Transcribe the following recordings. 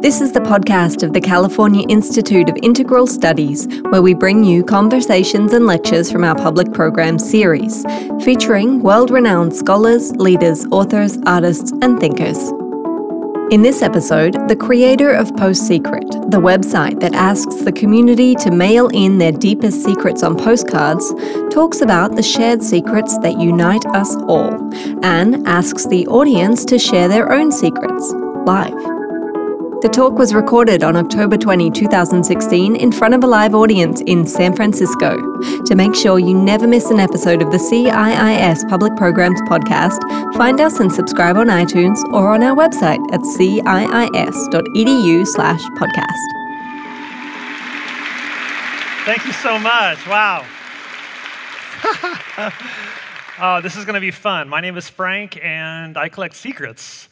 This is the podcast of the California Institute of Integral Studies, where we bring you conversations and lectures from our public program series, featuring world renowned scholars, leaders, authors, artists, and thinkers. In this episode, the creator of Post Secret, the website that asks the community to mail in their deepest secrets on postcards, talks about the shared secrets that unite us all and asks the audience to share their own secrets live. The talk was recorded on October 20, 2016, in front of a live audience in San Francisco. To make sure you never miss an episode of the CIIS Public Programs podcast, find us and subscribe on iTunes or on our website at ciis.edu/slash podcast. Thank you so much. Wow. oh, this is going to be fun. My name is Frank, and I collect secrets.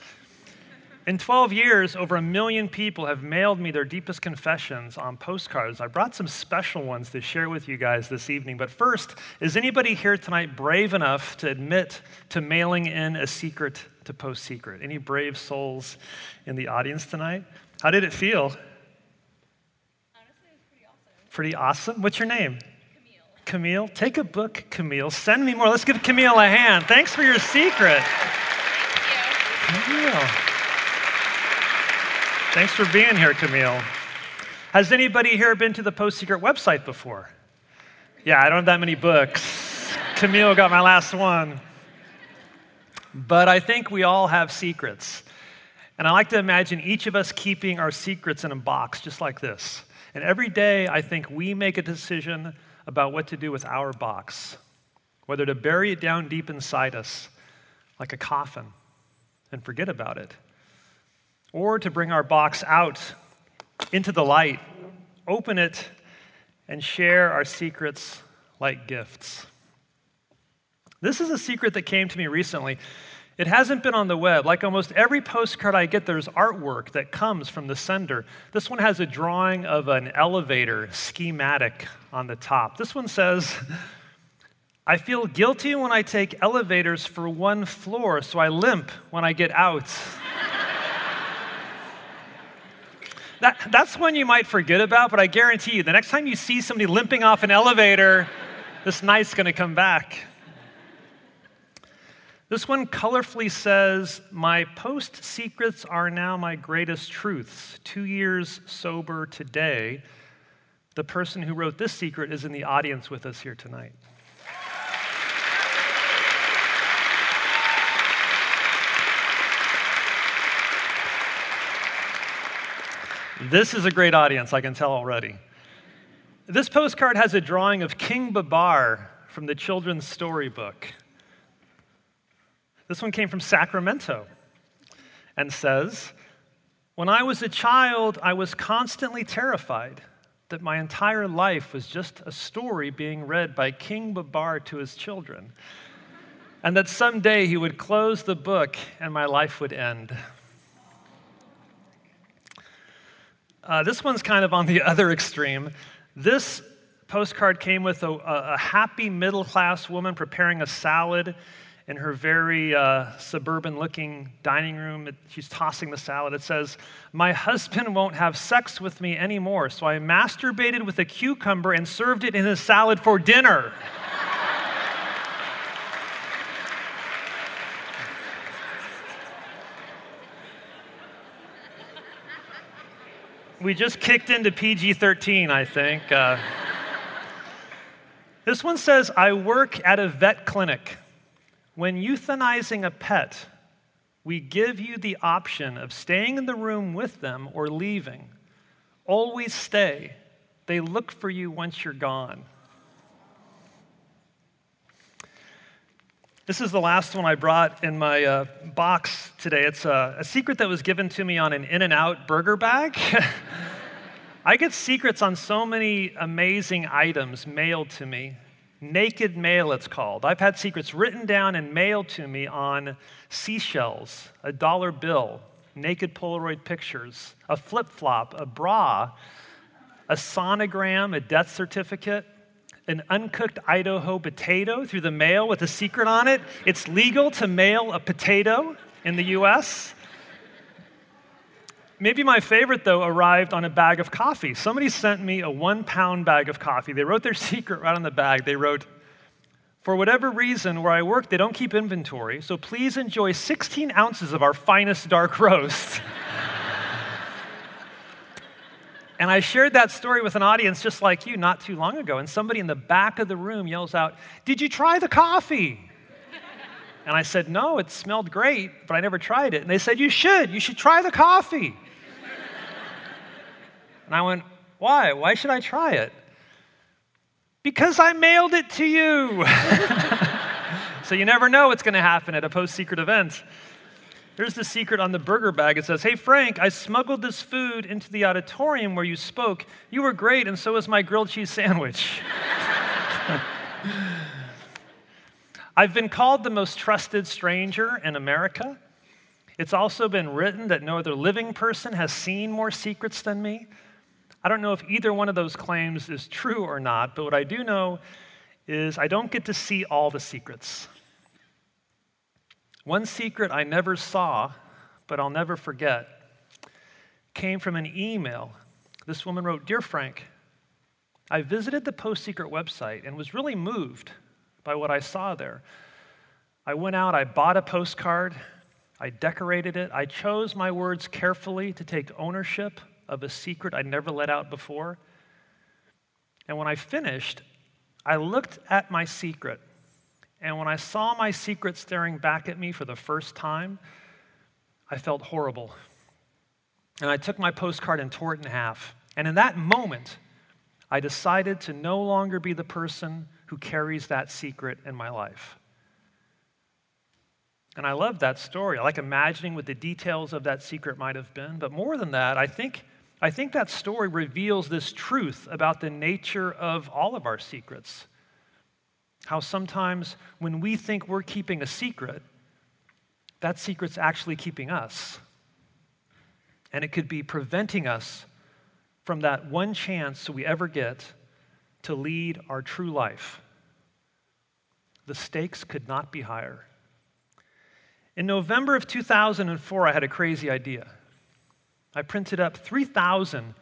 In 12 years, over a million people have mailed me their deepest confessions on postcards. I brought some special ones to share with you guys this evening. But first, is anybody here tonight brave enough to admit to mailing in a secret to Post Secret? Any brave souls in the audience tonight? How did it feel? Honestly, it was pretty awesome. Pretty awesome. What's your name? Camille. Camille. Take a book, Camille. Send me more. Let's give Camille a hand. Thanks for your secret. Thank you. Camille. Thanks for being here, Camille. Has anybody here been to the Post Secret website before? Yeah, I don't have that many books. Camille got my last one. But I think we all have secrets. And I like to imagine each of us keeping our secrets in a box just like this. And every day, I think we make a decision about what to do with our box, whether to bury it down deep inside us like a coffin and forget about it or to bring our box out into the light, open it, and share our secrets like gifts. This is a secret that came to me recently. It hasn't been on the web. Like almost every postcard I get, there's artwork that comes from the sender. This one has a drawing of an elevator schematic on the top. This one says, I feel guilty when I take elevators for one floor, so I limp when I get out. That, that's one you might forget about, but I guarantee you, the next time you see somebody limping off an elevator, this night's gonna come back. This one colorfully says, My post secrets are now my greatest truths. Two years sober today. The person who wrote this secret is in the audience with us here tonight. This is a great audience, I can tell already. This postcard has a drawing of King Babar from the children's storybook. This one came from Sacramento and says, When I was a child, I was constantly terrified that my entire life was just a story being read by King Babar to his children, and that someday he would close the book and my life would end. Uh, this one's kind of on the other extreme. This postcard came with a, a happy middle class woman preparing a salad in her very uh, suburban looking dining room. It, she's tossing the salad. It says, My husband won't have sex with me anymore, so I masturbated with a cucumber and served it in his salad for dinner. we just kicked into PG 13, I think. Uh, this one says I work at a vet clinic. When euthanizing a pet, we give you the option of staying in the room with them or leaving. Always stay. They look for you once you're gone. This is the last one I brought in my uh, box today. It's a, a, secret that was given to me on an In N Out burger bag. I get secrets on so many amazing items mailed to me. Naked mail, it's called. I've had secrets written down and mailed to me on seashells, a dollar bill, naked Polaroid pictures, a flip flop, a bra, a sonogram, a death certificate, an uncooked Idaho potato through the mail with a secret on it. It's legal to mail a potato in the US. Maybe my favorite, though, arrived on a bag of coffee. Somebody sent me a one pound bag of coffee. They wrote their secret right on the bag. They wrote, For whatever reason, where I work, they don't keep inventory, so please enjoy 16 ounces of our finest dark roast. And I shared that story with an audience just like you not too long ago, and somebody in the back of the room yells out, Did you try the coffee? And I said, No, it smelled great, but I never tried it. And they said, You should. You should try the coffee. and I went, Why? Why should I try it? Because I mailed it to you. so you never know what's going to happen at a post secret event. Here's the secret on the burger bag. It says, Hey, Frank, I smuggled this food into the auditorium where you spoke. You were great, and so was my grilled cheese sandwich. I've been called the most trusted stranger in America. It's also been written that no other living person has seen more secrets than me. I don't know if either one of those claims is true or not, but what I do know is I don't get to see all the secrets. One secret I never saw, but I'll never forget, came from an email. This woman wrote Dear Frank, I visited the Post Secret website and was really moved by what I saw there. I went out, I bought a postcard, I decorated it, I chose my words carefully to take ownership of a secret I'd never let out before. And when I finished, I looked at my secret. And when I saw my secret staring back at me for the first time, I felt horrible. And I took my postcard and tore it in half. And in that moment, I decided to no longer be the person who carries that secret in my life. And I love that story. I like imagining what the details of that secret might have been. But more than that, I think, I think that story reveals this truth about the nature of all of our secrets. How sometimes when we think we're keeping a secret, that secret's actually keeping us. And it could be preventing us from that one chance we ever get to lead our true life. The stakes could not be higher. In November of 2004, I had a crazy idea. I printed up 3,000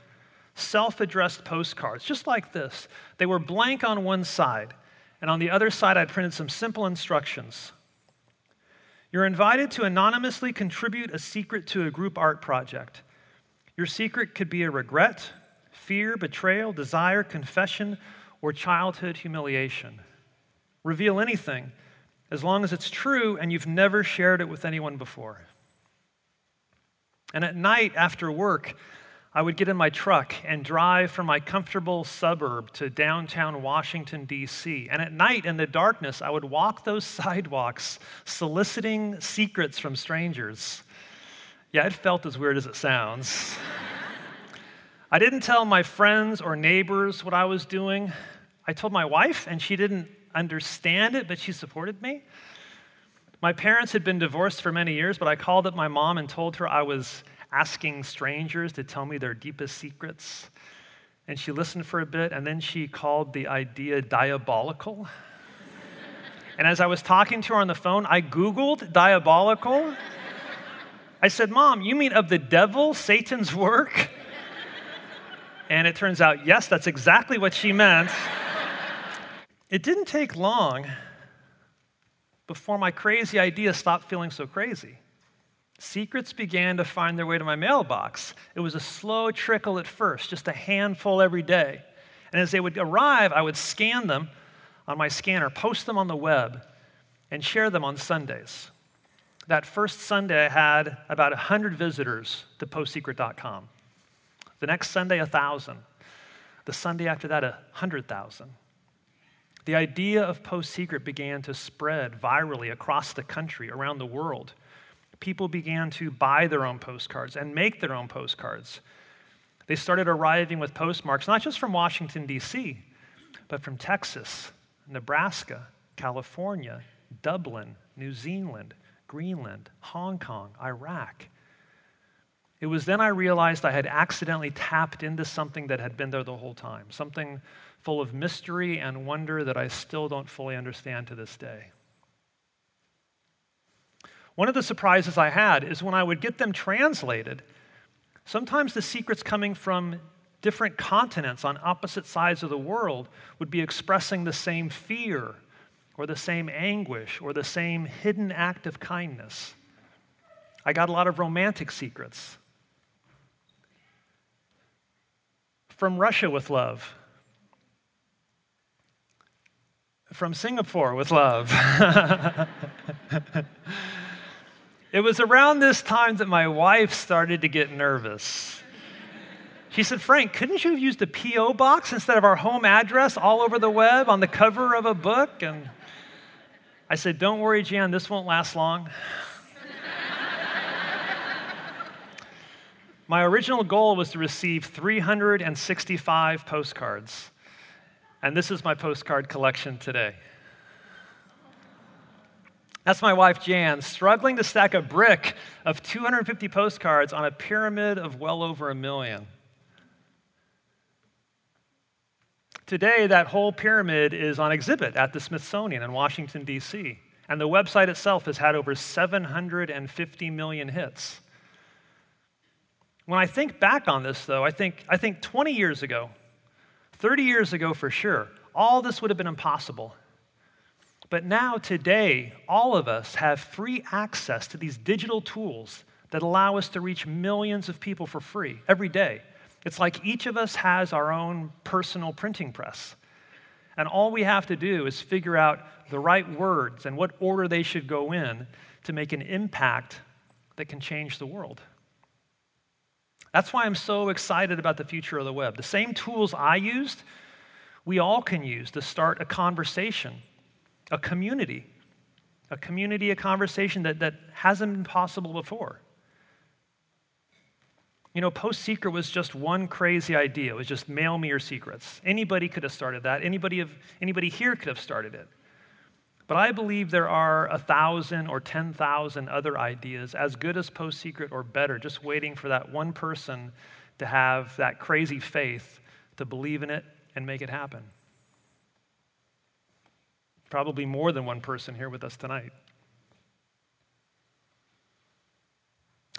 self addressed postcards, just like this. They were blank on one side, and on the other side, I printed some simple instructions. You're invited to anonymously contribute a secret to a group art project. Your secret could be a regret, fear, betrayal, desire, confession, or childhood humiliation. Reveal anything as long as it's true and you've never shared it with anyone before. And at night after work, I would get in my truck and drive from my comfortable suburb to downtown Washington, D.C. And at night in the darkness, I would walk those sidewalks soliciting secrets from strangers. Yeah, it felt as weird as it sounds. I didn't tell my friends or neighbors what I was doing. I told my wife, and she didn't understand it, but she supported me. My parents had been divorced for many years, but I called up my mom and told her I was asking strangers to tell me their deepest secrets. And she listened for a bit, and then she called the idea diabolical. and as I was talking to her on the phone, I Googled diabolical. I said, Mom, you mean of the devil, Satan's work? And it turns out, yes, that's exactly what she meant. it didn't take long before my crazy idea stopped feeling so crazy. Secrets began to find their way to my mailbox. It was a slow trickle at first, just a handful every day. And as they would arrive, I would scan them on my scanner, post them on the web, and share them on Sundays. That first Sunday, I had about 100 visitors to postsecret.com. The next Sunday, 1,000. The Sunday after that, 100,000. The idea of Post Secret began to spread virally across the country, around the world. People began to buy their own postcards and make their own postcards. They started arriving with postmarks, not just from Washington, D.C., but from Texas, Nebraska, California, Dublin, New Zealand, Greenland, Hong Kong, Iraq. It was then I realized I had accidentally tapped into something that had been there the whole time, something full of mystery and wonder that I still don't fully understand to this day. One of the surprises I had is when I would get them translated, Sometimes the secrets coming from different continents on opposite sides of the world would be expressing the same fear or the same anguish or the same hidden act of kindness. I got a lot of romantic secrets. From Russia with love. From Singapore with love. it was around this time that my wife started to get nervous. She said, Frank, couldn't you have used a P.O. box instead of our home address all over the web on the cover of a book? And I said, Don't worry, Jan, this won't last long. My original goal was to receive 365 postcards, and this is my postcard collection today. That's my wife, Jan, struggling to stack a brick of 250 postcards on a pyramid of well over a million. Today, that whole pyramid is on exhibit at the Smithsonian in Washington, D.C., and the website itself has had over 750 million hits. When I think back on this, though, I think, I think 20 years ago, 30 years ago for sure, all this would have been impossible. But now, today, all of us have free access to these digital tools that allow us to reach millions of people for free every day. It's like each of us has our own personal printing press. And all we have to do is figure out the right words and what order they should go in to make an impact that can change the world. That's why I'm so excited about the future of the web. The same tools I used, we all can use to start a conversation, a community, a community, a conversation that, that hasn't been possible before. You know, Post Secret was just one crazy idea. It was just mail me your secrets. Anybody could have started that. Anybody, have, anybody here could have started it. But I believe there are a thousand or 10,000 other ideas as good as Post Secret or better, just waiting for that one person to have that crazy faith to believe in it and make it happen. Probably more than one person here with us tonight.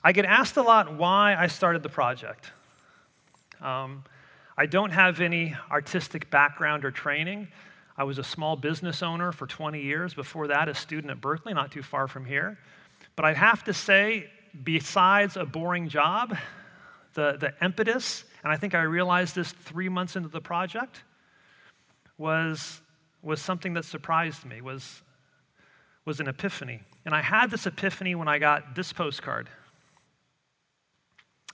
I get asked a lot why I started the project. Um, I don't have any artistic background or training. I was a small business owner for 20 years. Before that, a student at Berkeley, not too far from here. But I'd have to say, besides a boring job, the, the impetus, and I think I realized this three months into the project, was, was something that surprised me, was, was an epiphany. And I had this epiphany when I got this postcard.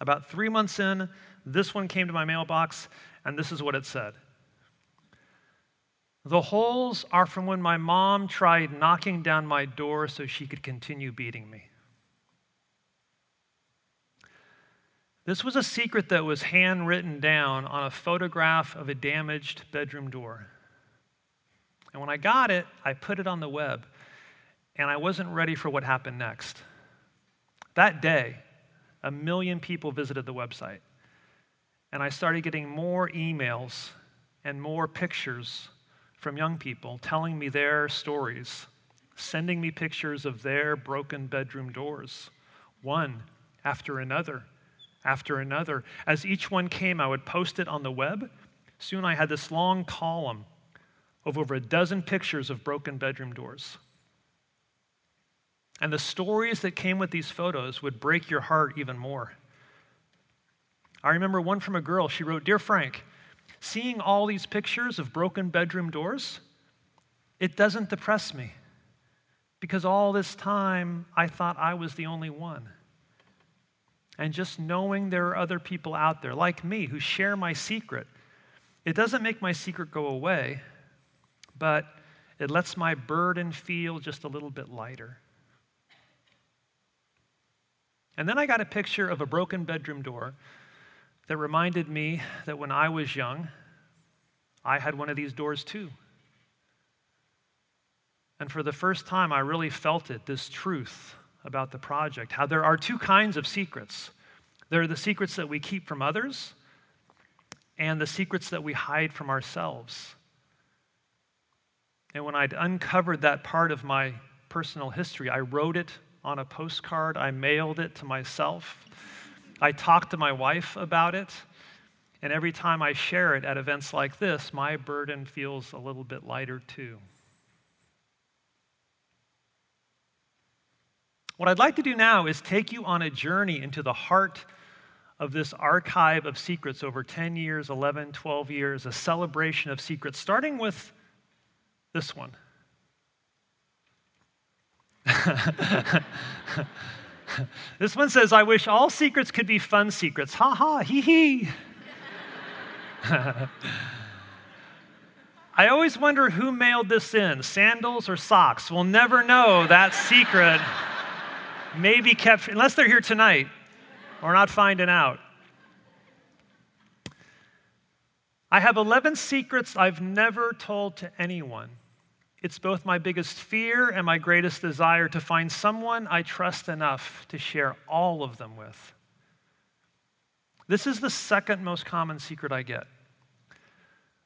About three months in, this one came to my mailbox, and this is what it said the holes are from when my mom tried knocking down my door so she could continue beating me. This was a secret that was handwritten down on a photograph of a damaged bedroom door. And when I got it, I put it on the web, and I wasn't ready for what happened next. That day, a million people visited the website, and I started getting more emails and more pictures from young people telling me their stories, sending me pictures of their broken bedroom doors, one after another, after another. As each one came, I would post it on the web. Soon I had this long column of over a dozen pictures of broken bedroom doors. And the stories that came with these photos would break your heart even more. I remember one from a girl. She wrote Dear Frank, seeing all these pictures of broken bedroom doors, it doesn't depress me because all this time I thought I was the only one. And just knowing there are other people out there like me who share my secret, it doesn't make my secret go away, but it lets my burden feel just a little bit lighter. And then I got a picture of a broken bedroom door that reminded me that when I was young, I had one of these doors too. And for the first time, I really felt it this truth about the project how there are two kinds of secrets there are the secrets that we keep from others, and the secrets that we hide from ourselves. And when I'd uncovered that part of my personal history, I wrote it on a postcard, I mailed it to myself. I talked to my wife about it. And every time I share it at events like this, my burden feels a little bit lighter too. What I'd like to do now is take you on a journey into the heart of this archive of secrets over 10 years, 11, 12 years, a celebration of secrets, starting with this one. this one says, I wish all secrets could be fun secrets. Ha ha, hee hee. I always wonder who mailed this in, sandals or socks. We'll never know that secret may be kept, unless they're here tonight. We're not finding out. I have 11 secrets I've never told to anyone. It's both my biggest fear and my greatest desire to find someone I trust enough to share all of them with. This is the second most common secret I get.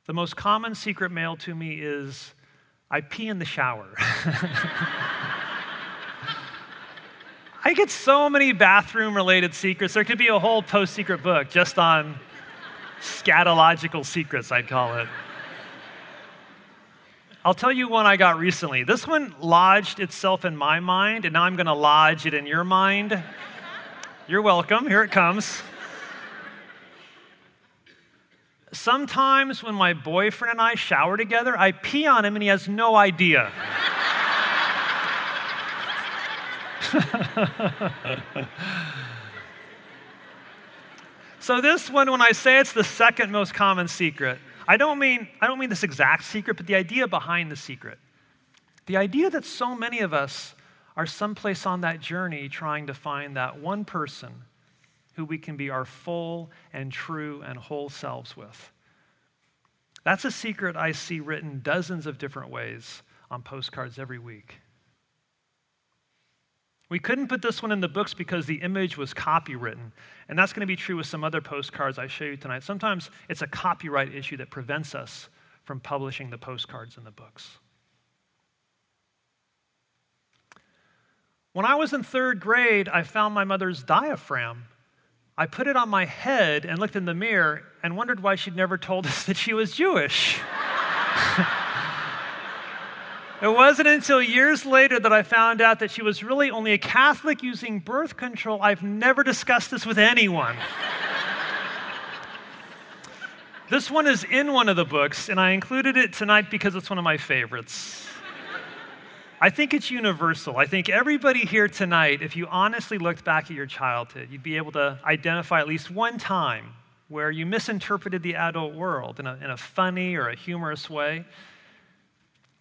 The most common secret mailed to me is I pee in the shower. I get so many bathroom related secrets. There could be a whole post secret book just on scatological secrets, I'd call it. I'll tell you one I got recently. This one lodged itself in my mind, and now I'm going to lodge it in your mind. You're welcome. Here it comes. Sometimes when my boyfriend and I shower together, I pee on him and he has no idea. so this one when I say it's the second most common secret, I don't mean I don't mean this exact secret, but the idea behind the secret. The idea that so many of us are someplace on that journey trying to find that one person who we can be our full and true and whole selves with. That's a secret I see written dozens of different ways on postcards every week. We couldn't put this one in the books because the image was copywritten. And that's going to be true with some other postcards I show you tonight. Sometimes it's a copyright issue that prevents us from publishing the postcards in the books. When I was in third grade, I found my mother's diaphragm. I put it on my head and looked in the mirror and wondered why she'd never told us that she was Jewish. It wasn't until years later that I found out that she was really only a Catholic using birth control. I've never discussed this with anyone. this one is in one of the books, and I included it tonight because it's one of my favorites. I think it's universal. I think everybody here tonight, if you honestly looked back at your childhood, you'd be able to identify at least one time where you misinterpreted the adult world in a, in a funny or a humorous way.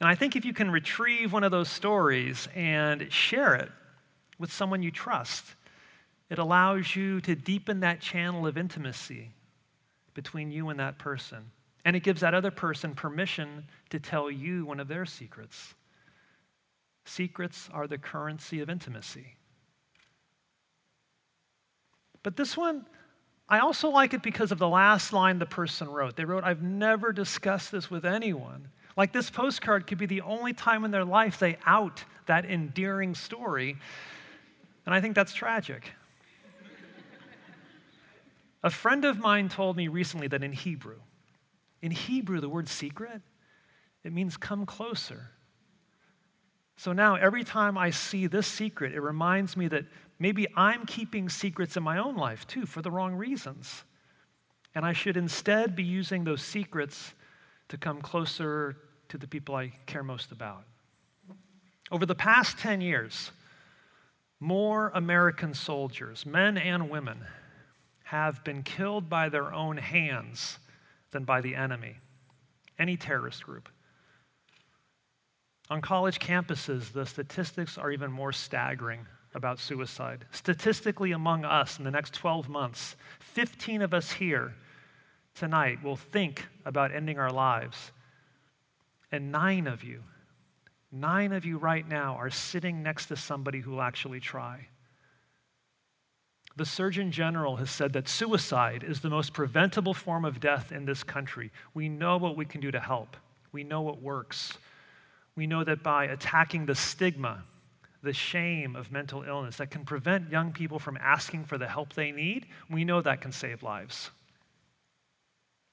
And I think if you can retrieve one of those stories and share it with someone you trust, it allows you to deepen that channel of intimacy between you and that person. And it gives that other person permission to tell you one of their secrets. Secrets are the currency of intimacy. But this one, I also like it because of the last line the person wrote. They wrote, I've never discussed this with anyone. Like this postcard could be the only time in their life they out that endearing story. And I think that's tragic. A friend of mine told me recently that in Hebrew, in Hebrew, the word secret, it means come closer. So now every time I see this secret, it reminds me that maybe I'm keeping secrets in my own life too for the wrong reasons. And I should instead be using those secrets to come closer to the people I care most about. Over the past 10 years, more American soldiers, men and women, have been killed by their own hands than by the enemy, any terrorist group. On college campuses, the statistics are even more staggering about suicide. Statistically, among us in the next 12 months, 15 of us here tonight will think about ending our lives and nine of you, nine of you right now are sitting next to somebody who will actually try. The Surgeon General has said that suicide is the most preventable form of death in this country. We know what we can do to help, we know what works. We know that by attacking the stigma the shame of mental illness, that can prevent young people from asking for the help they need, we know that can save lives.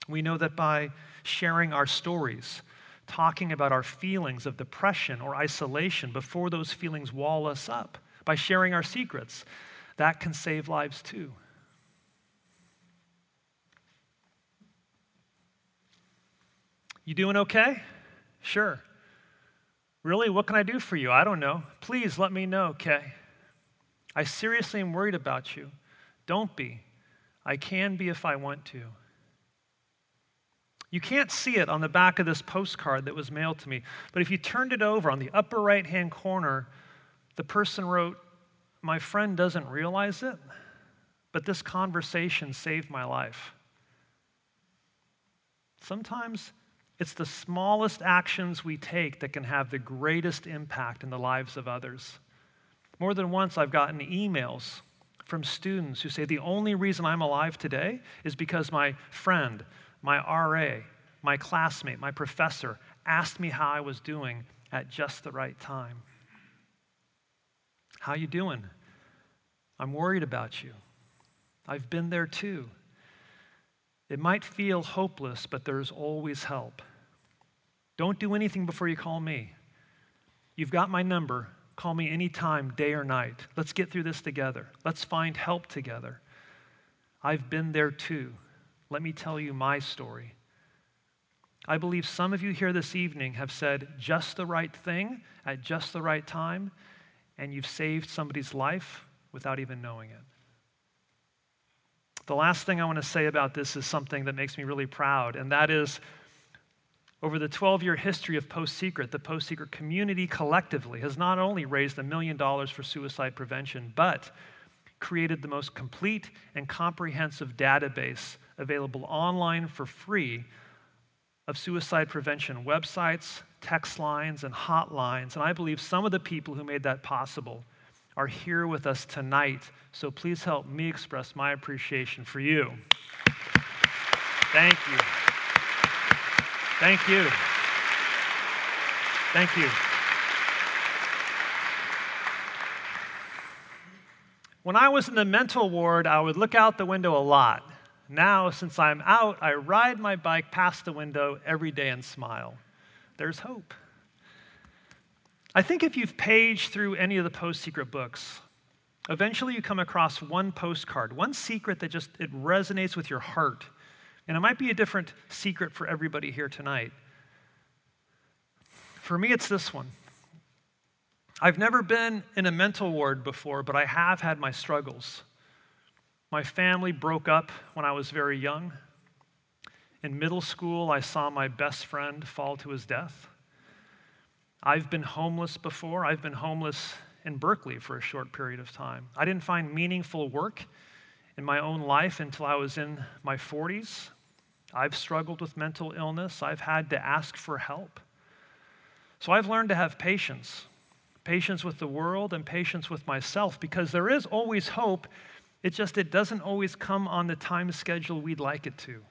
We know that by sharing our stories, talking about our feelings of depression or isolation before those feelings wall us up, by sharing our secrets, that can save lives too. You doing okay? Sure. Really? What can I do for you? I don't know. Please let me know, okay? I seriously am worried about you. Don't be. I can be if I want to. You can't see it on the back of this postcard that was mailed to me, but if you turned it over on the upper right hand corner, the person wrote, My friend doesn't realize it, but this conversation saved my life. Sometimes it's the smallest actions we take that can have the greatest impact in the lives of others. More than once, I've gotten emails from students who say the only reason I'm alive today is because my friend, my RA, my classmate, my professor asked me how I was doing at just the right time. How you doing? I'm worried about you. I've been there too. It might feel hopeless, but there's always help. Don't do anything before you call me. You've got my number. Call me anytime, day or night. Let's get through this together. Let's find help together. I've been there too. Let me tell you my story. I believe some of you here this evening have said just the right thing at just the right time, and you've saved somebody's life without even knowing it. The last thing I want to say about this is something that makes me really proud, and that is over the 12 year history of Post Secret, the Post Secret community collectively has not only raised a million dollars for suicide prevention, but created the most complete and comprehensive database available online for free of suicide prevention websites, text lines, and hotlines. And I believe some of the people who made that possible are here with us tonight. So please help me express my appreciation for you. Thank you. Thank you. Thank you. When I was in the mental ward, I would look out the window a lot. Now, since I'm out, I ride my bike past the window every day and smile. There's hope. I think if you've paged through any of the post secret books, eventually you come across one postcard, one secret that just it resonates with your heart. And it might be a different secret for everybody here tonight. For me, it's this one. I've never been in a mental ward before, but I have had my struggles. My family broke up when I was very young. In middle school, I saw my best friend fall to his death. I've been homeless before. I've been homeless in Berkeley for a short period of time. I didn't find meaningful work in my own life until I was in my 40s. I've struggled with mental illness. I've had to ask for help. So I've learned to have patience patience with the world and patience with myself because there is always hope. It just it doesn't always come on the time schedule we'd like it to.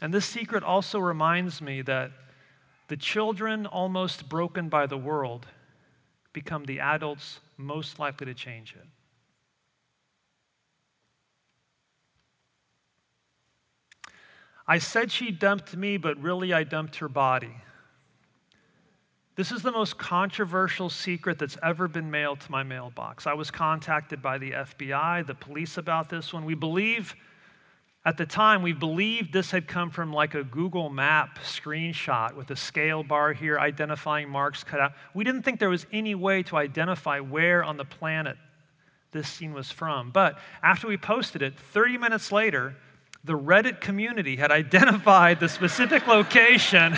And this secret also reminds me that the children, almost broken by the world, become the adults most likely to change it. I said she dumped me, but really I dumped her body. This is the most controversial secret that's ever been mailed to my mailbox. I was contacted by the FBI, the police about this one. We believe at the time, we believed this had come from like a Google map screenshot with a scale bar here identifying marks cut out. We didn't think there was any way to identify where on the planet this scene was from. But after we posted it, 30 minutes later, the Reddit community had identified the specific location.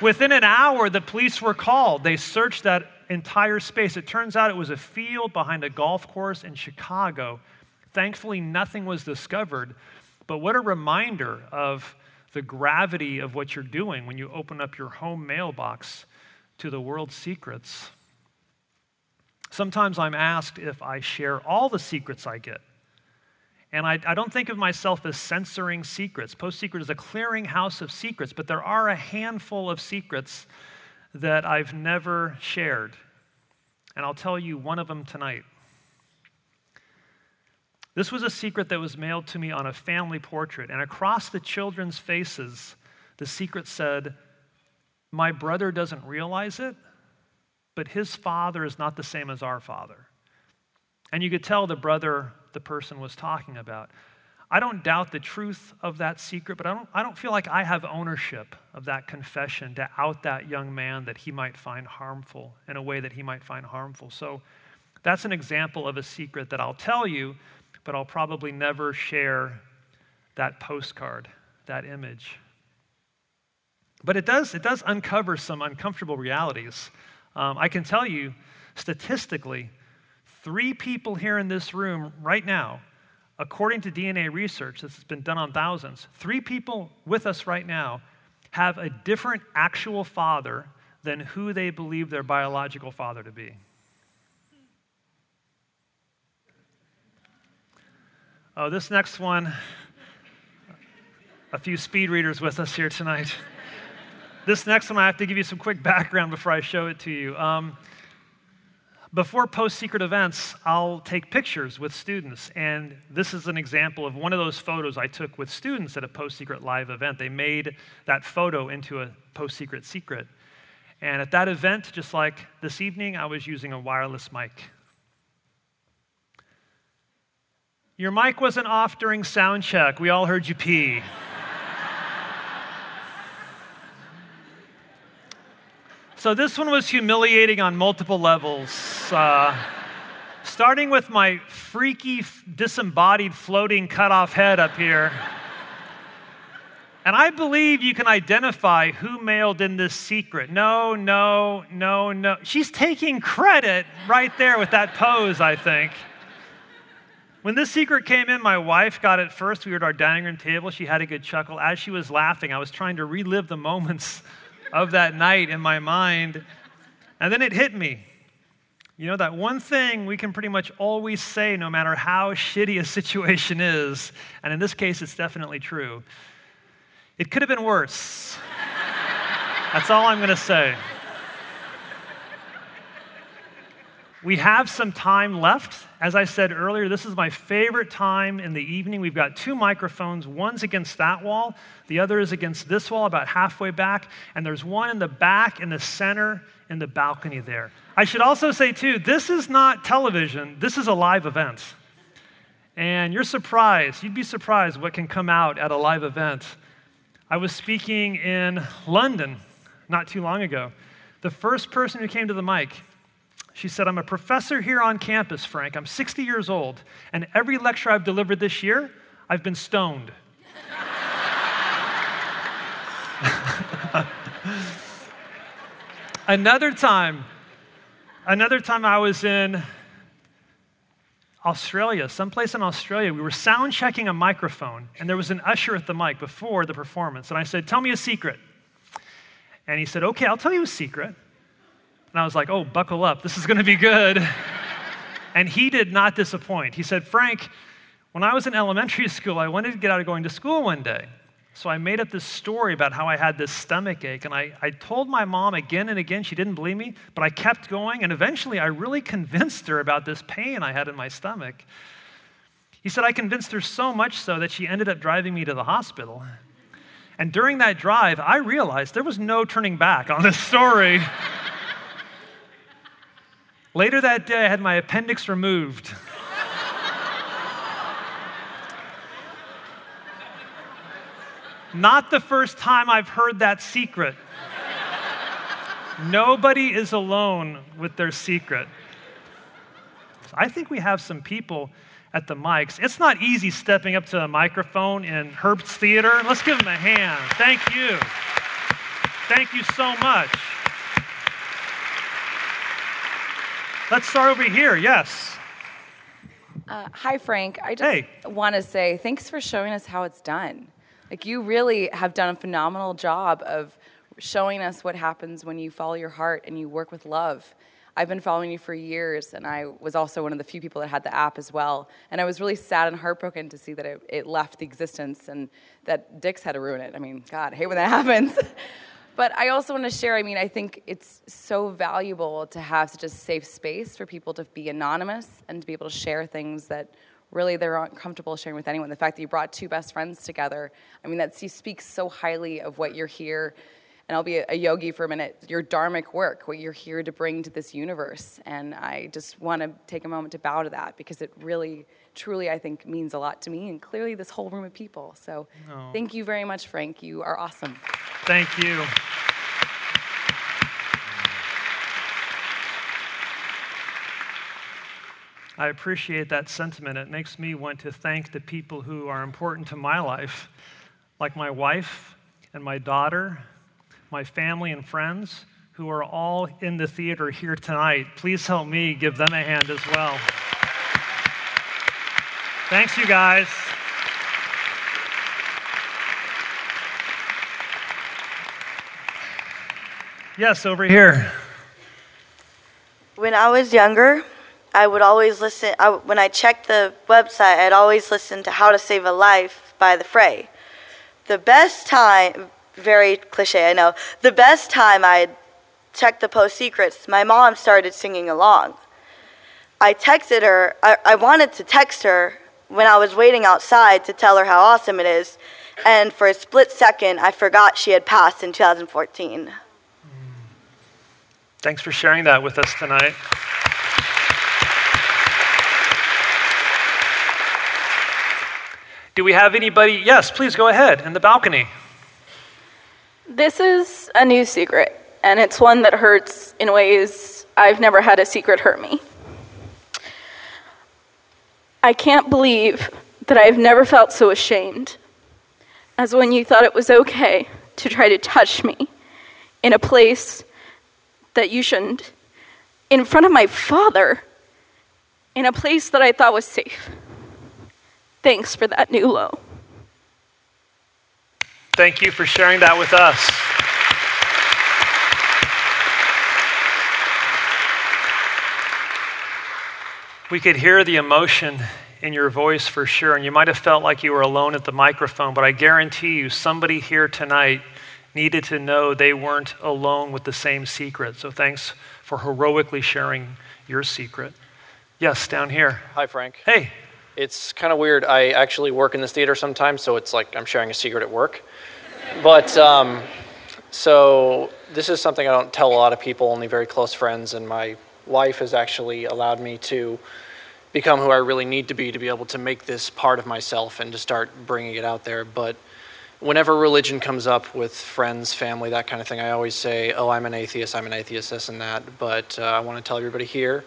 Within an hour, the police were called. They searched that entire space. It turns out it was a field behind a golf course in Chicago. Thankfully, nothing was discovered, but what a reminder of the gravity of what you're doing when you open up your home mailbox to the world's secrets. Sometimes I'm asked if I share all the secrets I get. And I, I, don't think of myself as censoring secrets. Post Secret is a clearinghouse of secrets, but there are a handful of secrets that I've never shared. and I'll tell you one of them tonight. This was a secret that was mailed to me on a family portrait, and across the children's faces, the secret said, My brother doesn't realize it, but his father is not the same as our father. And you could tell the brother the person was talking about. I don't doubt the truth of that secret, but I don't, I don't feel like I have ownership of that confession to out that young man that he might find harmful in a way that he might find harmful. So that's an example of a secret that I'll tell you, but I'll probably never share that postcard, that image. But it does, it does uncover some uncomfortable realities. Um, I can tell you statistically, three people here in this room right now according to DNA research that's been done on thousands, three people with us right now have a different actual father than who they believe their biological father to be. Oh, this next one, a few speed readers with us here tonight. this next one, I have to give you some quick background before I show it to you. Um, before post secret events, I'll take pictures with students. And this is an example of one of those photos I took with students at a post secret live event. They made that photo into a post secret secret. And at that event, just like this evening, I was using a wireless mic. Your mic wasn't off during sound check. We all heard you pee. So this one was humiliating on multiple levels. Uh, starting with my freaky, disembodied, floating, cut off head up here. And I believe you can identify who mailed in this secret. No, no, no, no. She's taking credit right there with that pose, I think. When this secret came in, my wife got it first. We were at our dining room table. She had a good chuckle. As she was laughing, I was trying to relive the moments of that night in my mind. And then it hit me. You know, that one thing we can pretty much always say, no matter how shitty a situation is, and in this case, it's definitely true. It could have been worse. That's all I'm going to say. We have some time left. As I said earlier, this is my favorite time in the evening. We've got two microphones. One's against that wall, the other is against this wall, about halfway back. And there's one in the back, in the center, in the balcony there. I should also say, too, this is not television, this is a live event. And you're surprised, you'd be surprised what can come out at a live event. I was speaking in London not too long ago. The first person who came to the mic, she said, I'm a professor here on campus, Frank. I'm 60 years old, and every lecture I've delivered this year, I've been stoned. another time, another time I was in Australia, someplace in Australia, we were sound checking a microphone, and there was an usher at the mic before the performance. And I said, Tell me a secret. And he said, Okay, I'll tell you a secret. And I was like, oh, buckle up. This is going to be good. and he did not disappoint. He said, Frank, when I was in elementary school, I wanted to get out of going to school one day. So I made up this story about how I had this stomach ache. And I, I told my mom again and again. She didn't believe me, but I kept going. And eventually, I really convinced her about this pain I had in my stomach. He said, I convinced her so much so that she ended up driving me to the hospital. And during that drive, I realized there was no turning back on this story. Later that day, I had my appendix removed. Not the first time I've heard that secret. Nobody is alone with their secret. I think we have some people at the mics. It's not easy stepping up to a microphone in Herbst Theater. Let's give them a hand. Thank you. Thank you so much. Let's start over here. Yes. Uh, hi, Frank. I just hey. want to say thanks for showing us how it's done. Like, you really have done a phenomenal job of showing us what happens when you follow your heart and you work with love. I've been following you for years, and I was also one of the few people that had the app as well. And I was really sad and heartbroken to see that it, it left the existence and that Dix had to ruin it. I mean, God, I hate when that happens. But I also want to share. I mean, I think it's so valuable to have such a safe space for people to be anonymous and to be able to share things that really they're not comfortable sharing with anyone. The fact that you brought two best friends together, I mean, that speaks so highly of what you're here and I'll be a, yogi for a minute, your dharmic work, what you're here to bring to this universe. And I just want to take a moment to bow to that because it really, truly, I think, means a lot to me and clearly this whole room of people. So oh. thank you very much, Frank. You are awesome. Thank you. I appreciate that sentiment. It makes me want to thank the people who are important to my life, like my wife and my daughter my family and friends who are all in the theater here tonight. Please help me give them a hand as well. Thanks, you guys. Yes, over here. When I was younger, I would always listen. I, when I checked the website, I'd always listen to How to Save a Life by The Fray. The best time, very cliche, I know. The best time I checked the post secrets, my mom started singing along. I texted her, I, I wanted to text her when I was waiting outside to tell her how awesome it is, and for a split second, I forgot she had passed in 2014. Thanks for sharing that with us tonight. Do we have anybody? Yes, please go ahead in the balcony. This is a new secret, and it's one that hurts in ways I've never had a secret hurt me. I can't believe that I've never felt so ashamed as when you thought it was okay to try to touch me in a place that you shouldn't, in front of my father, in a place that I thought was safe. Thanks for that new low. Thank you for sharing that with us. We could hear the emotion in your voice for sure, and you might have felt like you were alone at the microphone, but I guarantee you, somebody here tonight needed to know they weren't alone with the same secret. So thanks for heroically sharing your secret. Yes, down here. Hi, Frank. Hey. It's kind of weird. I actually work in this theater sometimes, so it's like I'm sharing a secret at work. But um, so this is something I don't tell a lot of people, only very close friends, and my wife has actually allowed me to become who I really need to be to be able to make this part of myself and to start bringing it out there. But whenever religion comes up with friends, family, that kind of thing, I always say, oh, I'm an atheist, I'm an atheist, this and that. But uh, I want to tell everybody here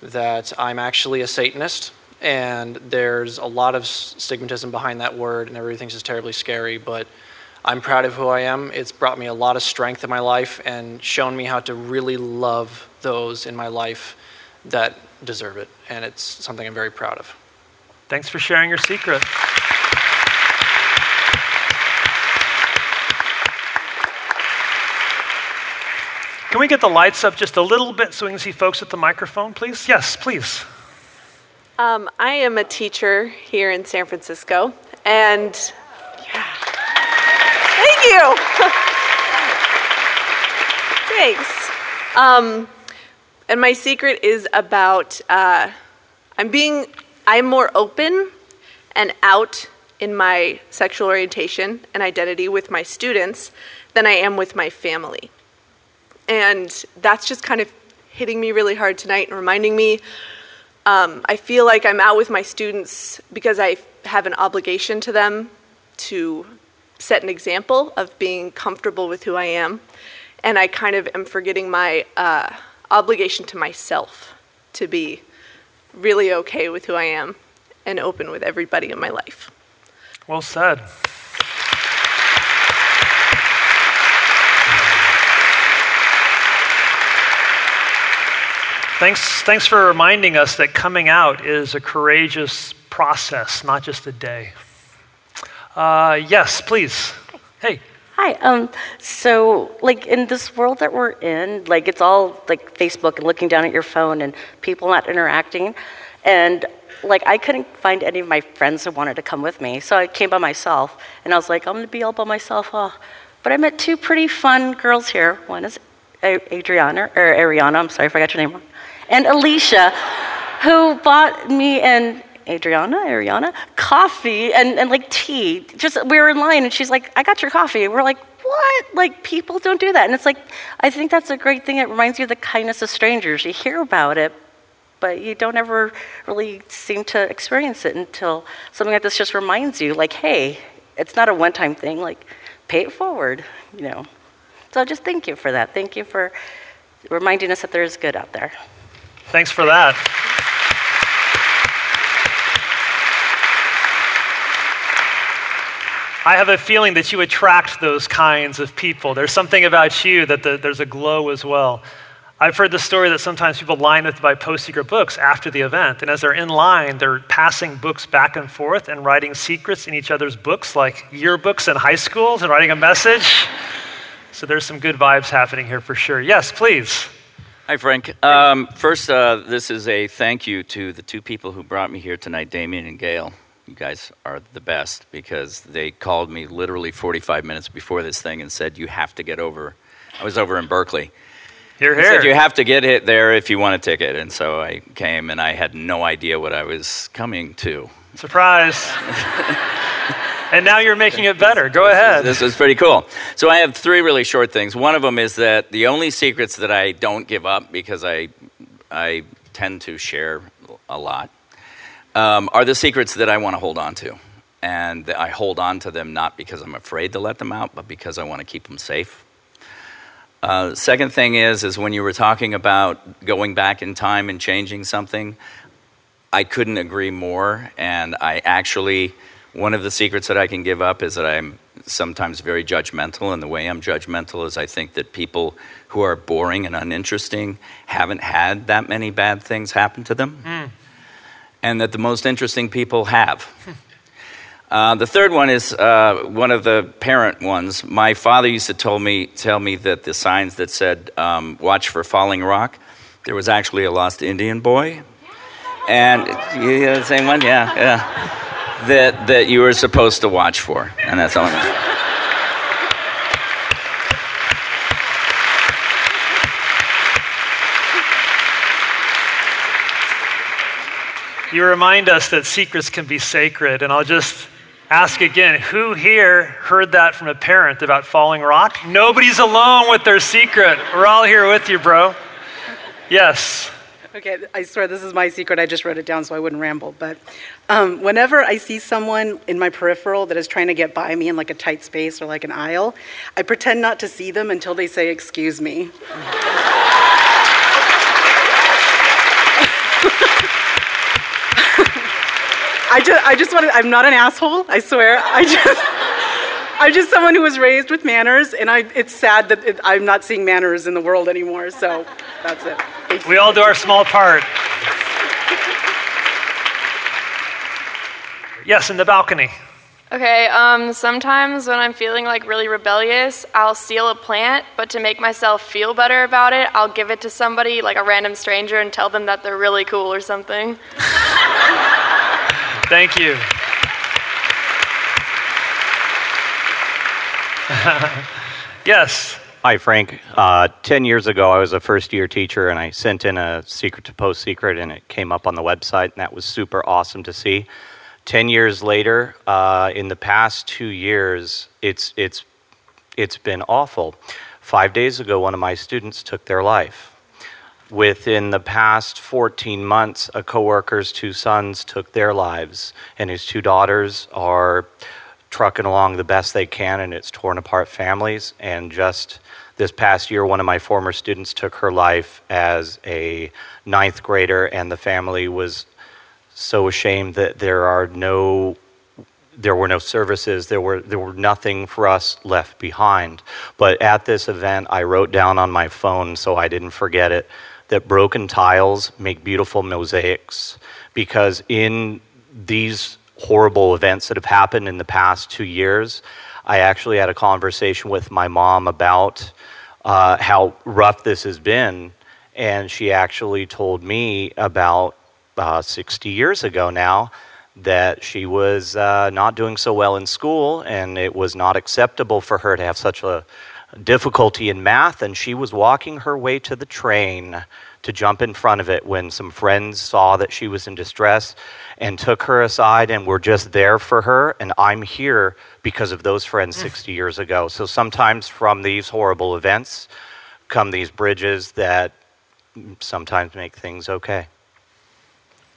that I'm actually a Satanist and there's a lot of stigmatism behind that word, and everything's just terribly scary. But I'm proud of who I am. It's brought me a lot of strength in my life and shown me how to really love those in my life that deserve it. And it's something I'm very proud of. Thanks for sharing your secret. Can we get the lights up just a little bit so we can see folks at the microphone, please? Yes, please. Um, I am a teacher here in San Francisco, and yeah. Thank you. Thanks. Um, and my secret is about uh, I'm being I'm more open and out in my sexual orientation and identity with my students than I am with my family. And that's just kind of hitting me really hard tonight and reminding me um, I feel like I'm out with my students because I have an obligation to them to set an example of being comfortable with who I am. And I kind of am forgetting my uh, obligation to myself to be really okay with who I am and open with everybody in my life. Well said. Thanks, thanks for reminding us that coming out is a courageous process, not just a day. Uh, yes, please. Hey. Hi. Um, so, like in this world that we're in, like it's all like Facebook and looking down at your phone and people not interacting, and like I couldn't find any of my friends who wanted to come with me, so I came by myself, and I was like, I'm gonna be all by myself. Oh, But I met two pretty fun girls here. One is Adriana, or Ariana, I'm sorry I got your name and Alicia, who bought me and Adriana, Ariana, coffee and, and like tea. Just we were in line and she's like, I got your coffee. We're like, what? Like people don't do that. And it's like, I think that's a great thing. It reminds you of the kindness of strangers. You hear about it, but you don't ever really seem to experience it until something like this just reminds you, like, hey, it's not a one-time thing. Like, pay it forward, you know. So just thank you for that. Thank you for reminding us that there is good out there. Thanks for that. I have a feeling that you attract those kinds of people. There's something about you that the, there's a glow as well. I've heard the story that sometimes people line up buy post secret books after the event, and as they're in line, they're passing books back and forth and writing secrets in each other's books, like yearbooks in high schools, and writing a message. So there's some good vibes happening here for sure. Yes, please. Hi, Frank. Um, first, uh, this is a thank you to the two people who brought me here tonight, Damien and Gail you guys are the best because they called me literally 45 minutes before this thing and said, You have to get over. I was over in Berkeley. Here, here. Said, you have to get it there if you want a ticket. And so I came and I had no idea what I was coming to. Surprise. and now you're making it better. Go ahead. This is pretty cool. So I have three really short things. One of them is that the only secrets that I don't give up because I, I tend to share a lot um, are the secrets that I want to hold on to. And I hold on to them not because I'm afraid to let them out, but because I want to keep them safe. Uh, second thing is, is when you were talking about going back in time and changing something, I couldn't agree more. And I actually, one of the secrets that I can give up is that I'm sometimes very judgmental. And the way I'm judgmental is I think that people who are boring and uninteresting haven't had that many bad things happen to them. Mm and that the most interesting people have. Uh, the third one is uh, one of the parent ones. My father used to tell me, tell me that the signs that said, um, watch for falling rock, there was actually a lost Indian boy. And, yeah, the same one? Yeah, yeah. That, that you were supposed to watch for. And that's all you remind us that secrets can be sacred. And I'll just ask again who here heard that from a parent about falling rock? Nobody's alone with their secret. We're all here with you, bro. Yes. Okay, I swear this is my secret. I just wrote it down so I wouldn't ramble. But um, whenever I see someone in my peripheral that is trying to get by me in like a tight space or like an aisle, I pretend not to see them until they say, Excuse me. I just, I just want to, I'm not an asshole, I swear. I just, I'm just someone who was raised with manners, and I, it's sad that it, I'm not seeing manners in the world anymore, so that's it. Thanks. We all do our small part. Yes, in the balcony. Okay, um, sometimes when I'm feeling like really rebellious, I'll steal a plant, but to make myself feel better about it, I'll give it to somebody, like a random stranger, and tell them that they're really cool or something. Thank you. yes. Hi, Frank. Uh, 10 years ago, I was a first year teacher and I sent in a secret to post secret and it came up on the website, and that was super awesome to see. 10 years later, uh, in the past two years, it's, it's, it's been awful. Five days ago, one of my students took their life. Within the past 14 months, a coworker's two sons took their lives, and his two daughters are trucking along the best they can, and it's torn apart families. And just this past year, one of my former students took her life as a ninth grader, and the family was so ashamed that there are no there were no services there were there were nothing for us left behind but at this event i wrote down on my phone so i didn't forget it that broken tiles make beautiful mosaics because in these horrible events that have happened in the past two years, I actually had a conversation with my mom about uh, how rough this has been. And she actually told me about uh, 60 years ago now that she was uh, not doing so well in school and it was not acceptable for her to have such a difficulty in math. And she was walking her way to the train to jump in front of it when some friends saw that she was in distress and took her aside and were just there for her. And I'm here because of those friends mm. 60 years ago. So sometimes from these horrible events come these bridges that sometimes make things okay.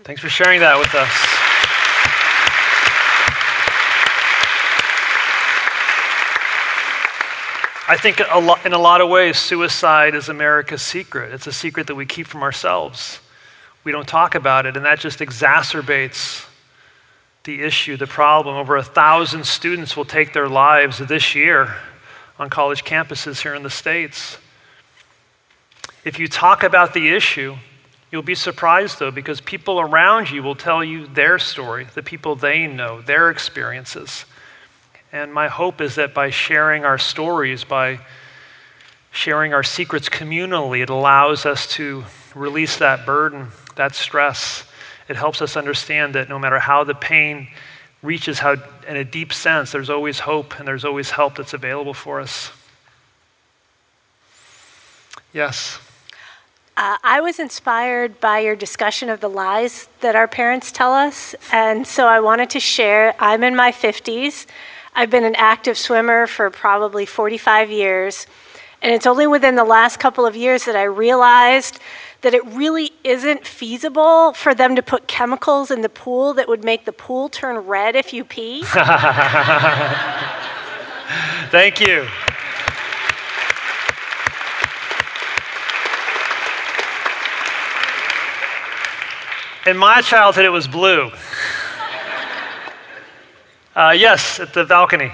Thanks for sharing that with us. I think a lo- in a lot of ways, suicide is America's secret. It's a secret that we keep from ourselves. We don't talk about it, and that just exacerbates the issue, the problem. Over a thousand students will take their lives this year on college campuses here in the States. If you talk about the issue, you'll be surprised though, because people around you will tell you their story, the people they know, their experiences. And my hope is that by sharing our stories, by sharing our secrets communally, it allows us to release that burden, that stress. It helps us understand that no matter how the pain reaches, how in a deep sense, there's always hope and there's always help that's available for us. Yes. Uh, I was inspired by your discussion of the lies that our parents tell us, and so I wanted to share. I'm in my 50s. I've been an active swimmer for probably 45 years. And it's only within the last couple of years that I realized that it really isn't feasible for them to put chemicals in the pool that would make the pool turn red if you pee. Thank you. In my childhood, it was blue. Uh, yes, at the balcony.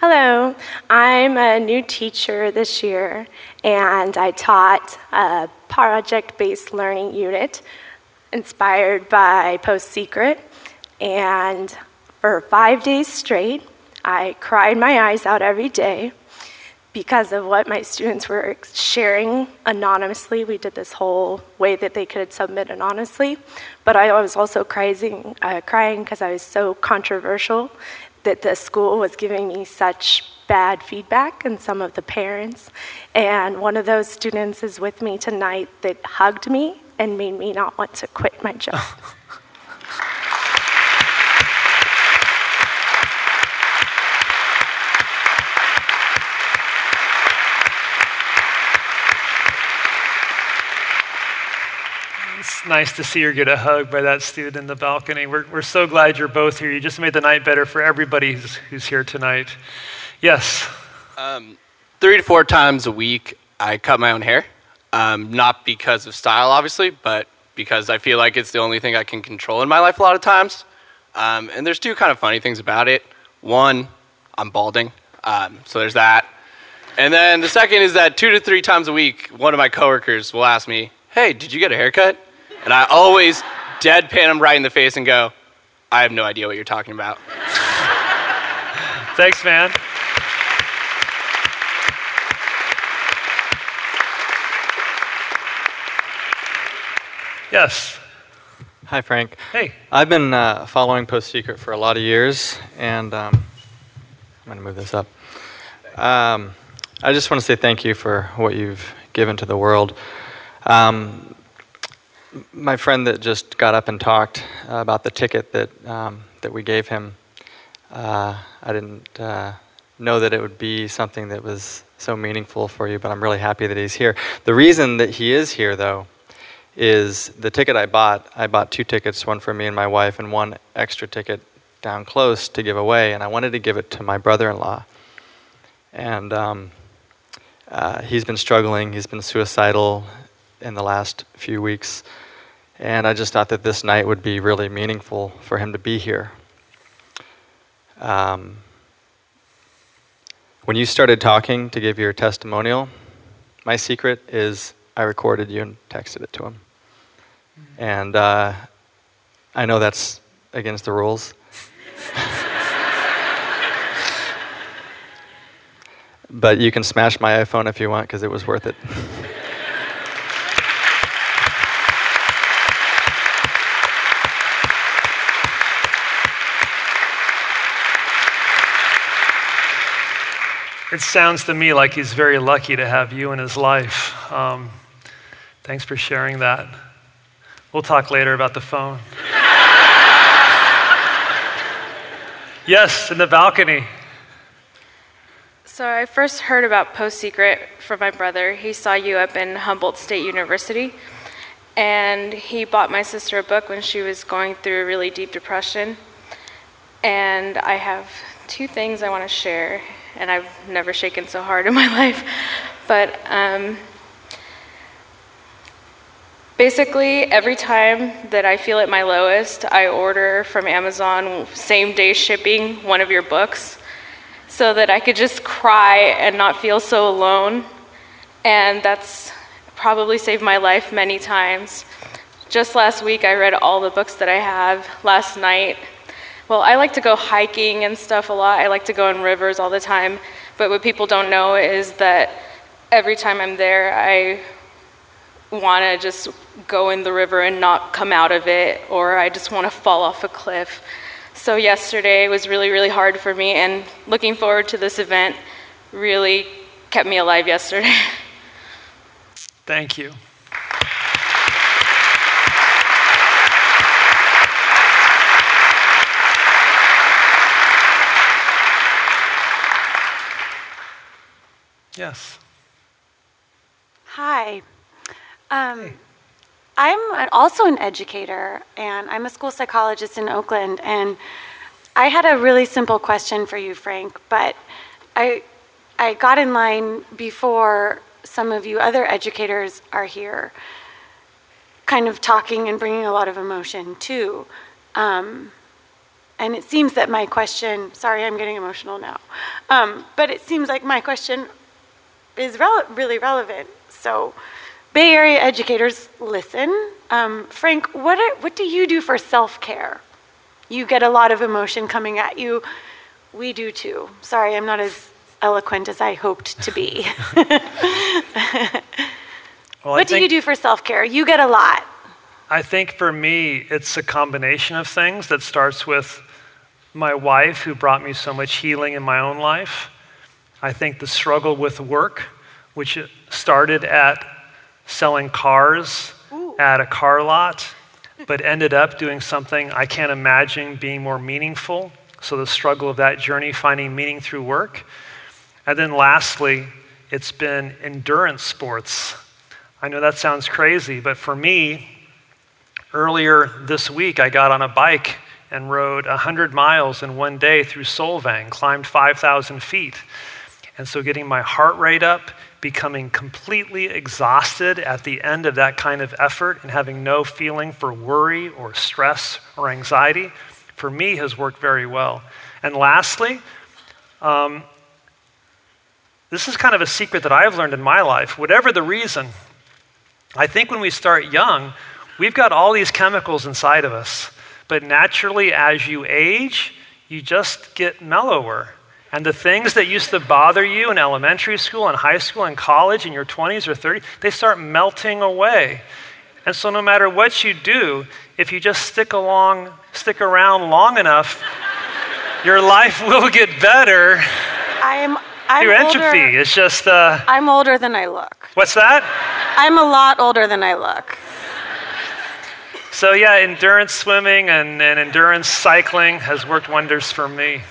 Hello, I'm a new teacher this year, and I taught a project based learning unit inspired by Post Secret. And for five days straight, I cried my eyes out every day because of what my students were sharing anonymously. We did this whole way that they could submit anonymously, but I was also crying, uh, crying because I was so controversial that the school was giving me such bad feedback and some of the parents. And one of those students is with me tonight that hugged me and made me not want to quit my job. nice to see her get a hug by that student in the balcony. We're, we're so glad you're both here. You just made the night better for everybody who's, who's here tonight. Yes? Um, three to four times a week, I cut my own hair. Um, not because of style, obviously, but because I feel like it's the only thing I can control in my life a lot of times. Um, and there's two kind of funny things about it. One, I'm balding, um, so there's that. And then the second is that two to three times a week, one of my coworkers will ask me, Hey, did you get a haircut? And I always deadpan him right in the face and go, I have no idea what you're talking about. Thanks, man. Yes. Hi, Frank. Hey. I've been uh, following Post Secret for a lot of years, and um, I'm going to move this up. Um, I just want to say thank you for what you've given to the world. Um, my friend that just got up and talked uh, about the ticket that um, that we gave him, uh, I didn't uh, know that it would be something that was so meaningful for you, but I'm really happy that he's here. The reason that he is here, though, is the ticket I bought. I bought two tickets, one for me and my wife, and one extra ticket down close to give away, and I wanted to give it to my brother-in-law, and. Um, uh, he's been struggling. He's been suicidal in the last few weeks. And I just thought that this night would be really meaningful for him to be here. Um, when you started talking to give your testimonial, my secret is I recorded you and texted it to him. And uh, I know that's against the rules. but you can smash my iPhone if you want because it was worth it. it sounds to me like he's very lucky to have you in his life. Um, thanks for sharing that. We'll talk later about the phone. yes, in the balcony. So I first heard about Post Secret from my brother. He saw you up in Humboldt State University, and he bought my sister a book when she was going through a really deep depression. And I have two things I want to share, and I've never shaken so hard in my life. But um, basically, every time that I feel at my lowest, I order from Amazon same day shipping one of your books so that I could just cry and not feel so alone. And that's probably saved my life many times. Just last week, I read all the books that I have. Last night, well, I like to go hiking and stuff a lot. I like to go in rivers all the time. But what people don't know is that every time I'm there, I want to just go in the river and not come out of it, or I just want to fall off a cliff. So, yesterday was really, really hard for me, and looking forward to this event really kept me alive yesterday. Thank you. Yes. Hi. Um, hey. I'm also an educator, and I'm a school psychologist in Oakland. And I had a really simple question for you, Frank, but I, I got in line before some of you other educators are here, kind of talking and bringing a lot of emotion too. Um, and it seems that my question, sorry, I'm getting emotional now, um, but it seems like my question is rele- really relevant. So, Bay Area educators, listen. Um, Frank, what, are, what do you do for self care? You get a lot of emotion coming at you. We do too. Sorry, I'm not as eloquent as I hoped to be. well, what do you do for self care? You get a lot. I think for me, it's a combination of things that starts with my wife, who brought me so much healing in my own life. I think the struggle with work, which started at selling cars Ooh. at a car lot, but ended up doing something I can't imagine being more meaningful. So, the struggle of that journey, finding meaning through work. And then, lastly, it's been endurance sports. I know that sounds crazy, but for me, earlier this week, I got on a bike and rode 100 miles in one day through Solvang, climbed 5,000 feet. And so, getting my heart rate up, becoming completely exhausted at the end of that kind of effort, and having no feeling for worry or stress or anxiety, for me has worked very well. And lastly, um, this is kind of a secret that I've learned in my life. Whatever the reason, I think when we start young, we've got all these chemicals inside of us. But naturally, as you age, you just get mellower. And the things that used to bother you in elementary school and high school and college in your 20s or 30s, they start melting away. And so no matter what you do, if you just stick along, stick around long enough, your life will get better. I am I'm Your entropy older, is just uh, I'm older than I look. What's that? I'm a lot older than I look. So, yeah, endurance swimming and, and endurance cycling has worked wonders for me.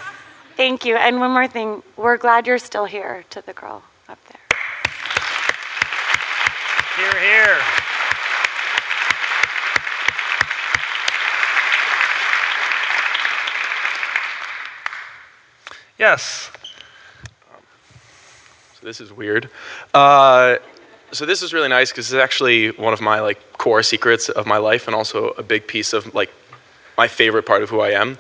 Thank you. And one more thing we're glad you're still here to the girl up there. Here, here. Yes. So this is weird. Uh, so this is really nice because it's actually one of my like core secrets of my life and also a big piece of like my favorite part of who I am.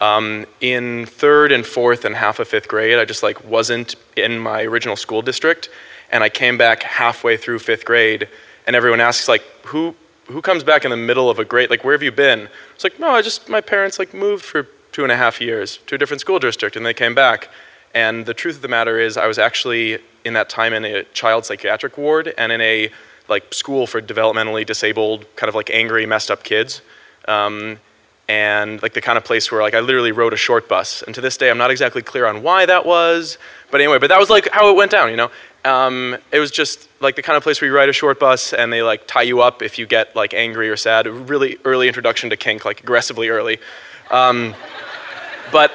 Um, in third and fourth and half of fifth grade, I just like wasn't in my original school district, and I came back halfway through fifth grade, and everyone asks like, who who comes back in the middle of a grade? Like, where have you been? It's like, no, I just my parents like moved for two and a half years to a different school district, and they came back. And the truth of the matter is, I was actually in that time in a child psychiatric ward and in a like school for developmentally disabled, kind of like angry, messed up kids. Um, and like the kind of place where like I literally rode a short bus. And to this day, I'm not exactly clear on why that was, but anyway, but that was like how it went down, you know. Um, it was just like the kind of place where you ride a short bus and they like tie you up if you get like angry or sad. Really early introduction to kink, like aggressively early. Um, but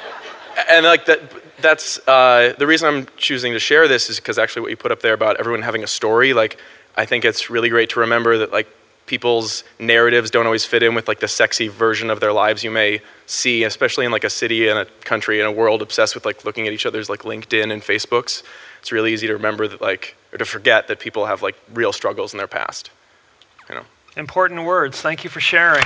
and like that. That's uh, the reason I'm choosing to share this is because actually what you put up there about everyone having a story. Like, I think it's really great to remember that like people's narratives don't always fit in with like the sexy version of their lives you may see, especially in like a city and a country and a world obsessed with like looking at each other's like LinkedIn and Facebooks. It's really easy to remember that like or to forget that people have like real struggles in their past. You know. Important words. Thank you for sharing.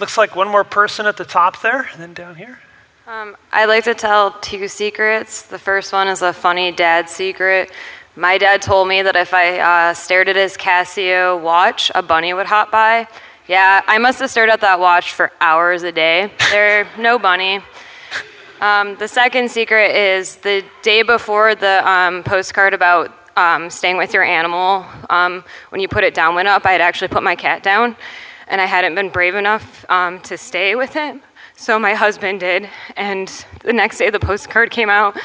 Looks like one more person at the top there, and then down here. Um, I like to tell two secrets. The first one is a funny dad secret. My dad told me that if I uh, stared at his Casio watch, a bunny would hop by. Yeah, I must have stared at that watch for hours a day. There, no bunny. Um, the second secret is the day before the um, postcard about um, staying with your animal. Um, when you put it down went up, I had actually put my cat down and I hadn't been brave enough um, to stay with him. So my husband did, and the next day the postcard came out,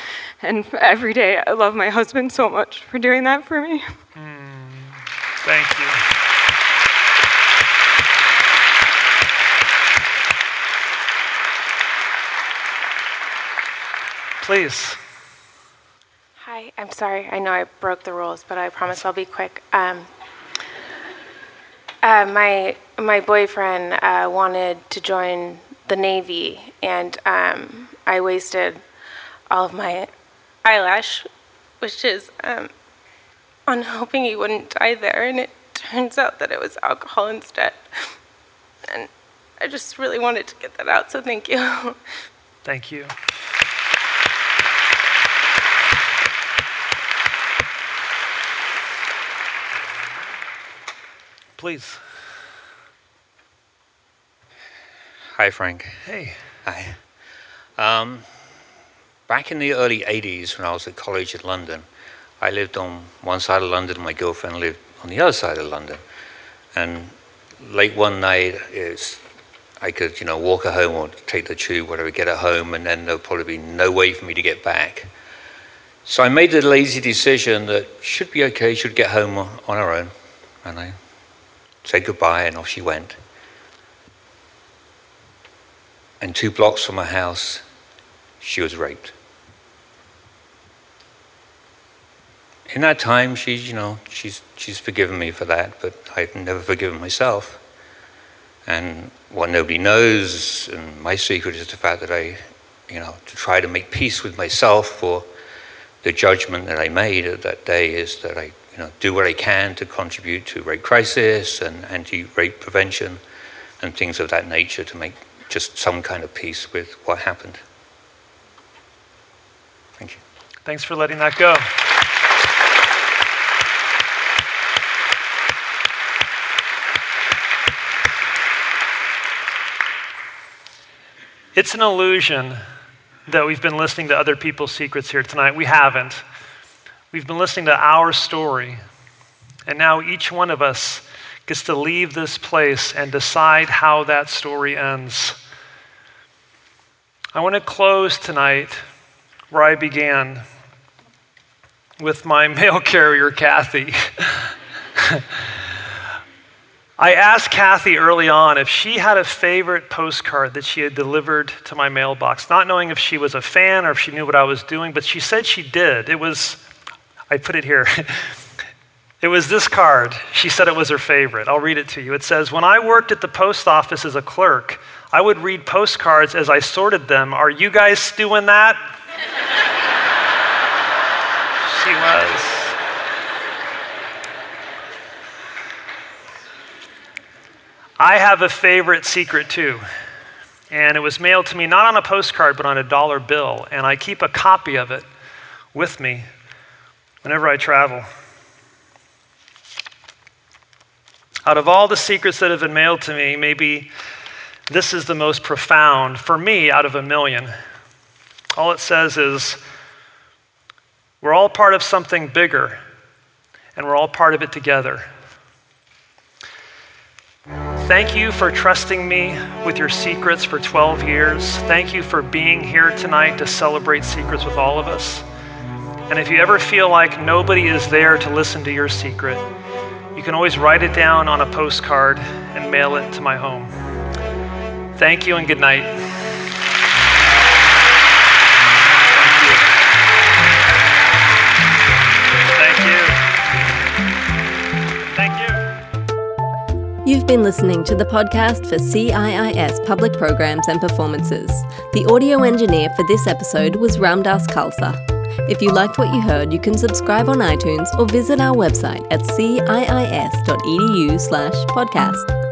and every day I love my husband so much for doing that for me. Mm, thank you. Please. Hi, I'm sorry. I know I broke the rules, but I promise I'll be quick. Um, uh, my my boyfriend uh, wanted to join the Navy, and um, I wasted all of my eyelash, which is um, on hoping he wouldn't die there, and it turns out that it was alcohol instead. And I just really wanted to get that out, so thank you. Thank you. Please. Hi, Frank. Hey. Hi. Um, back in the early 80s, when I was at college in London, I lived on one side of London, my girlfriend lived on the other side of London. And late one night, it's, I could, you know, walk her home or take the tube, whatever, get her home, and then there'll probably be no way for me to get back. So I made the lazy decision that should be okay, should get home on her own. And I said goodbye, and off she went. And two blocks from her house, she was raped. In that time, she's, you know, she's, she's forgiven me for that, but I've never forgiven myself. And what nobody knows, and my secret is the fact that I, you know, to try to make peace with myself for the judgment that I made at that day is that I you know, do what I can to contribute to rape crisis and anti-rape prevention and things of that nature to make just some kind of peace with what happened. Thank you. Thanks for letting that go. It's an illusion that we've been listening to other people's secrets here tonight. We haven't. We've been listening to our story, and now each one of us gets to leave this place and decide how that story ends. I want to close tonight where I began with my mail carrier, Kathy. I asked Kathy early on if she had a favorite postcard that she had delivered to my mailbox, not knowing if she was a fan or if she knew what I was doing, but she said she did. It was I put it here. it was this card. She said it was her favorite. I'll read it to you. It says When I worked at the post office as a clerk, I would read postcards as I sorted them. Are you guys doing that? she was. I have a favorite secret too. And it was mailed to me not on a postcard, but on a dollar bill. And I keep a copy of it with me whenever I travel. Out of all the secrets that have been mailed to me, maybe this is the most profound for me out of a million. All it says is We're all part of something bigger, and we're all part of it together. Thank you for trusting me with your secrets for 12 years. Thank you for being here tonight to celebrate secrets with all of us. And if you ever feel like nobody is there to listen to your secret, you can always write it down on a postcard and mail it to my home. Thank you and good night. Thank you. Thank you. Thank you. You've been listening to the podcast for CIIS Public Programs and Performances. The audio engineer for this episode was Ramdas Khalsa. If you liked what you heard, you can subscribe on iTunes or visit our website at ciis.edu slash podcast.